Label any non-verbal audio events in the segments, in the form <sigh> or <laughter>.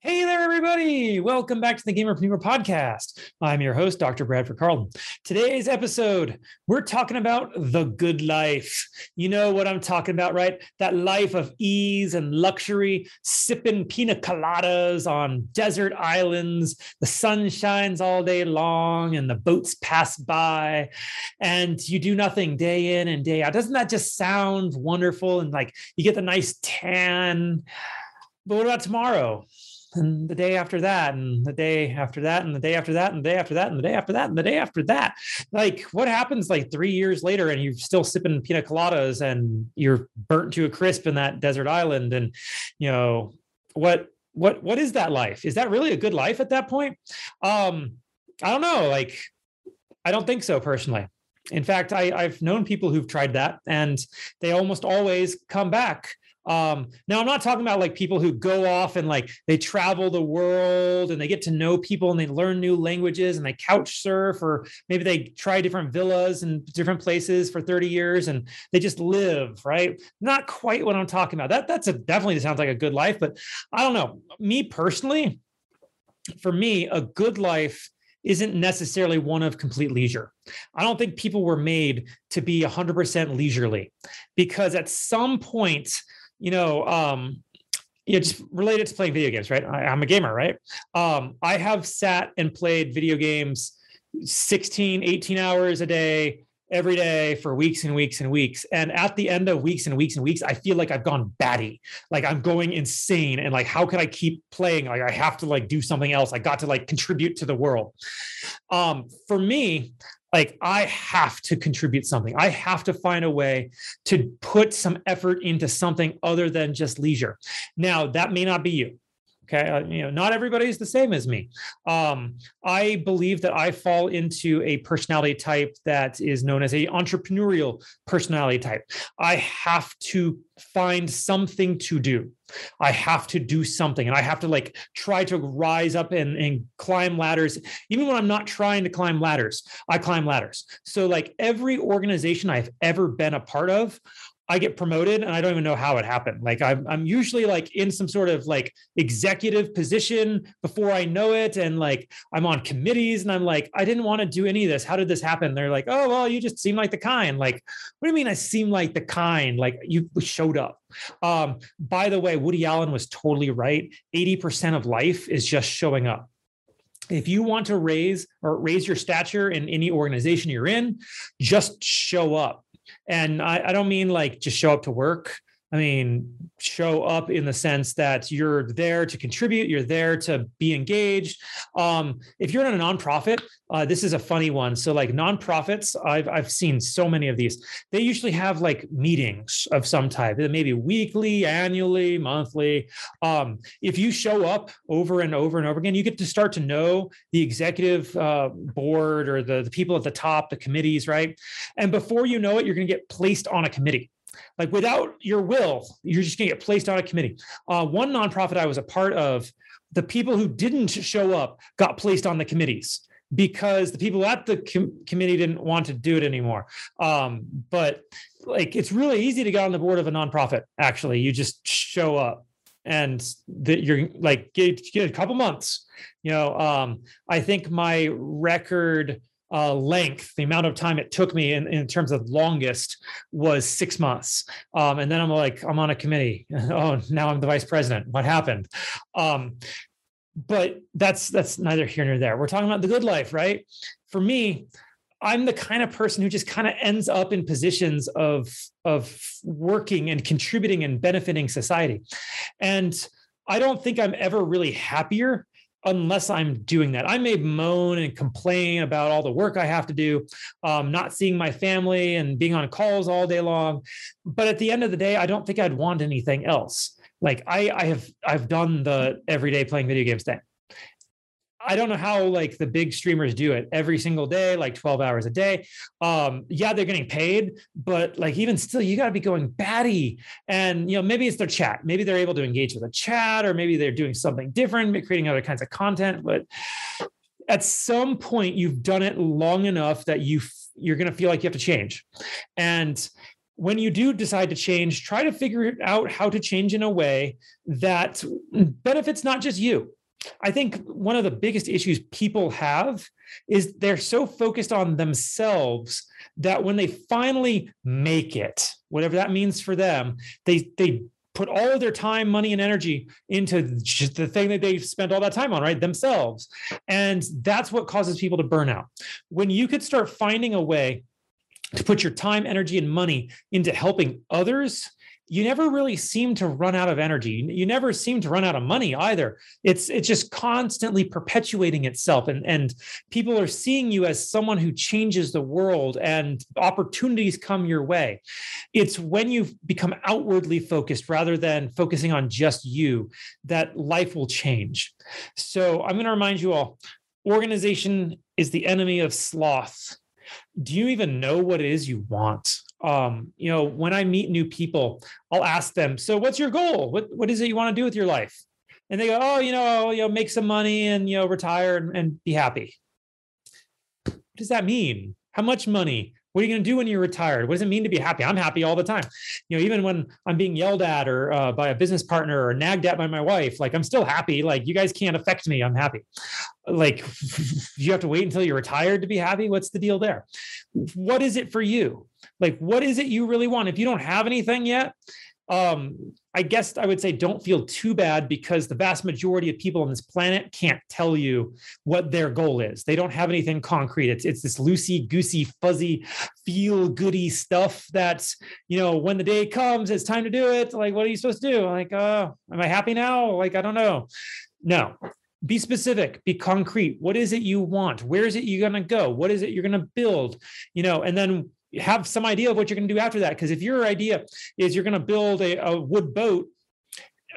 Hey there, everybody. Welcome back to the Gamerpreneur podcast. I'm your host, Dr. Bradford Carlton. Today's episode, we're talking about the good life. You know what I'm talking about, right? That life of ease and luxury, sipping pina coladas on desert islands. The sun shines all day long and the boats pass by, and you do nothing day in and day out. Doesn't that just sound wonderful? And like you get the nice tan. But what about tomorrow? And the day after that and the day after that and the day after that and the day after that and the day after that and the day after that. Like what happens like three years later and you're still sipping pina coladas and you're burnt to a crisp in that desert island and you know what what what is that life? Is that really a good life at that point? Um i don't know like i don't think so personally. In fact I, i've known people who've tried that and they almost always come back um, now I'm not talking about like people who go off and like they travel the world and they get to know people and they learn new languages and they couch surf or maybe they try different villas and different places for 30 years and they just live, right? Not quite what I'm talking about. That that's a definitely sounds like a good life, but I don't know. Me personally, for me, a good life isn't necessarily one of complete leisure. I don't think people were made to be 100% leisurely because at some point you know, um, just related to playing video games, right? I, am a gamer, right? Um, I have sat and played video games 16, 18 hours a day, every day for weeks and weeks and weeks. And at the end of weeks and weeks and weeks, I feel like I've gone batty. Like I'm going insane. And like, how can I keep playing? Like I have to like do something else. I got to like contribute to the world. Um, for me, like I have to contribute something. I have to find a way to put some effort into something other than just leisure. Now, that may not be you. Okay. Uh, you know, not everybody is the same as me. Um, I believe that I fall into a personality type that is known as a entrepreneurial personality type. I have to find something to do. I have to do something and I have to like try to rise up and, and climb ladders. Even when I'm not trying to climb ladders, I climb ladders. So, like every organization I've ever been a part of, I get promoted and I don't even know how it happened. Like I'm, I'm usually like in some sort of like executive position before I know it. And like I'm on committees and I'm like, I didn't want to do any of this. How did this happen? They're like, oh, well, you just seem like the kind. Like, what do you mean I seem like the kind? Like you showed up. Um, by the way, Woody Allen was totally right. 80% of life is just showing up if you want to raise or raise your stature in any organization you're in, just show up. And I, I don't mean like just show up to work. I mean, show up in the sense that you're there to contribute, you're there to be engaged. Um, if you're in a nonprofit, uh, this is a funny one. So, like nonprofits, I've I've seen so many of these. They usually have like meetings of some type, maybe weekly, annually, monthly. Um, if you show up over and over and over again, you get to start to know the executive uh, board or the, the people at the top, the committees, right? And before you know it, you're going to get placed on a committee like without your will, you're just going to get placed on a committee. Uh, one nonprofit I was a part of, the people who didn't show up got placed on the committees because the people at the com- committee didn't want to do it anymore. Um, but like, it's really easy to get on the board of a nonprofit. Actually, you just show up and that you're like get, get a couple months. You know, um, I think my record uh, length, the amount of time it took me in, in terms of longest was six months. Um, and then I'm like, I'm on a committee. <laughs> oh, now I'm the vice president. What happened? Um, but that's that's neither here nor there. We're talking about the good life, right? For me, I'm the kind of person who just kind of ends up in positions of of working and contributing and benefiting society. And I don't think I'm ever really happier unless I'm doing that. I may moan and complain about all the work I have to do, um, not seeing my family and being on calls all day long. But at the end of the day, I don't think I'd want anything else. Like I, I have, I've done the everyday playing video games thing. I don't know how like the big streamers do it every single day, like 12 hours a day. Um, yeah, they're getting paid, but like even still, you got to be going batty. And you know, maybe it's their chat. Maybe they're able to engage with a chat, or maybe they're doing something different, creating other kinds of content. But at some point, you've done it long enough that you you're going to feel like you have to change. And when you do decide to change, try to figure out how to change in a way that benefits not just you. I think one of the biggest issues people have is they're so focused on themselves that when they finally make it, whatever that means for them, they they put all of their time, money, and energy into the thing that they've spent all that time on, right? Themselves. And that's what causes people to burn out. When you could start finding a way to put your time, energy, and money into helping others, you never really seem to run out of energy. You never seem to run out of money either. It's it's just constantly perpetuating itself, and and people are seeing you as someone who changes the world, and opportunities come your way. It's when you become outwardly focused rather than focusing on just you that life will change. So I'm going to remind you all: organization is the enemy of sloth do you even know what it is you want? Um, you know, when I meet new people, I'll ask them, so what's your goal? What what is it you want to do with your life? And they go, oh, you know, you know, make some money and you know, retire and, and be happy. What does that mean? How much money? What are you going to do when you're retired? What does it mean to be happy? I'm happy all the time. You know, even when I'm being yelled at or uh, by a business partner or nagged at by my wife, like I'm still happy. Like you guys can't affect me. I'm happy. Like <laughs> you have to wait until you're retired to be happy. What's the deal there? What is it for you? Like, what is it you really want? If you don't have anything yet, um, I guess I would say don't feel too bad because the vast majority of people on this planet can't tell you what their goal is. They don't have anything concrete. It's it's this loosey goosey, fuzzy, feel goody stuff that's you know when the day comes, it's time to do it. Like, what are you supposed to do? Like, uh, am I happy now? Like, I don't know. No, be specific be concrete what is it you want where is it you're going to go what is it you're going to build you know and then have some idea of what you're going to do after that. Because if your idea is you're going to build a, a wood boat,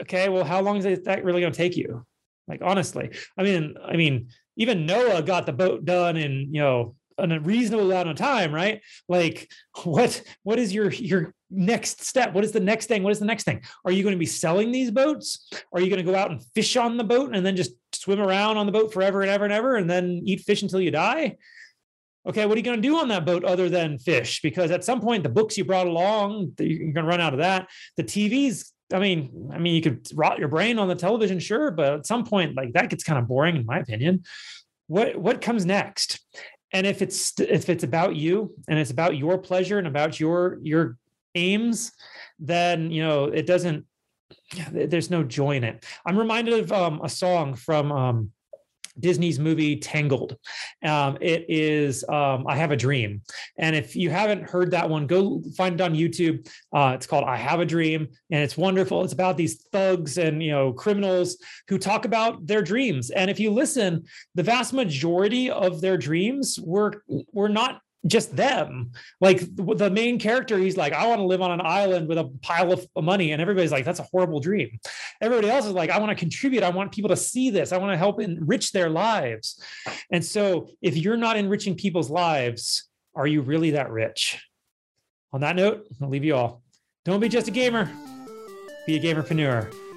okay, well, how long is that really going to take you? Like honestly, I mean, I mean, even Noah got the boat done in you know a reasonable amount of time, right? Like, what what is your your next step? What is the next thing? What is the next thing? Are you going to be selling these boats? Are you going to go out and fish on the boat and then just swim around on the boat forever and ever and ever and then eat fish until you die? Okay, what are you going to do on that boat other than fish? Because at some point, the books you brought along, you're going to run out of that. The TVs, I mean, I mean, you could rot your brain on the television, sure, but at some point, like that gets kind of boring, in my opinion. What what comes next? And if it's if it's about you and it's about your pleasure and about your your aims, then you know it doesn't. There's no joy in it. I'm reminded of um, a song from. Um, Disney's movie Tangled. Um, it is um, I Have a Dream. And if you haven't heard that one, go find it on YouTube. Uh, it's called I Have a Dream, and it's wonderful. It's about these thugs and you know criminals who talk about their dreams. And if you listen, the vast majority of their dreams were were not just them. Like the main character, he's like, I want to live on an island with a pile of money. And everybody's like, that's a horrible dream. Everybody else is like, I want to contribute. I want people to see this. I want to help enrich their lives. And so if you're not enriching people's lives, are you really that rich? On that note, I'll leave you all. Don't be just a gamer, be a gamerpreneur.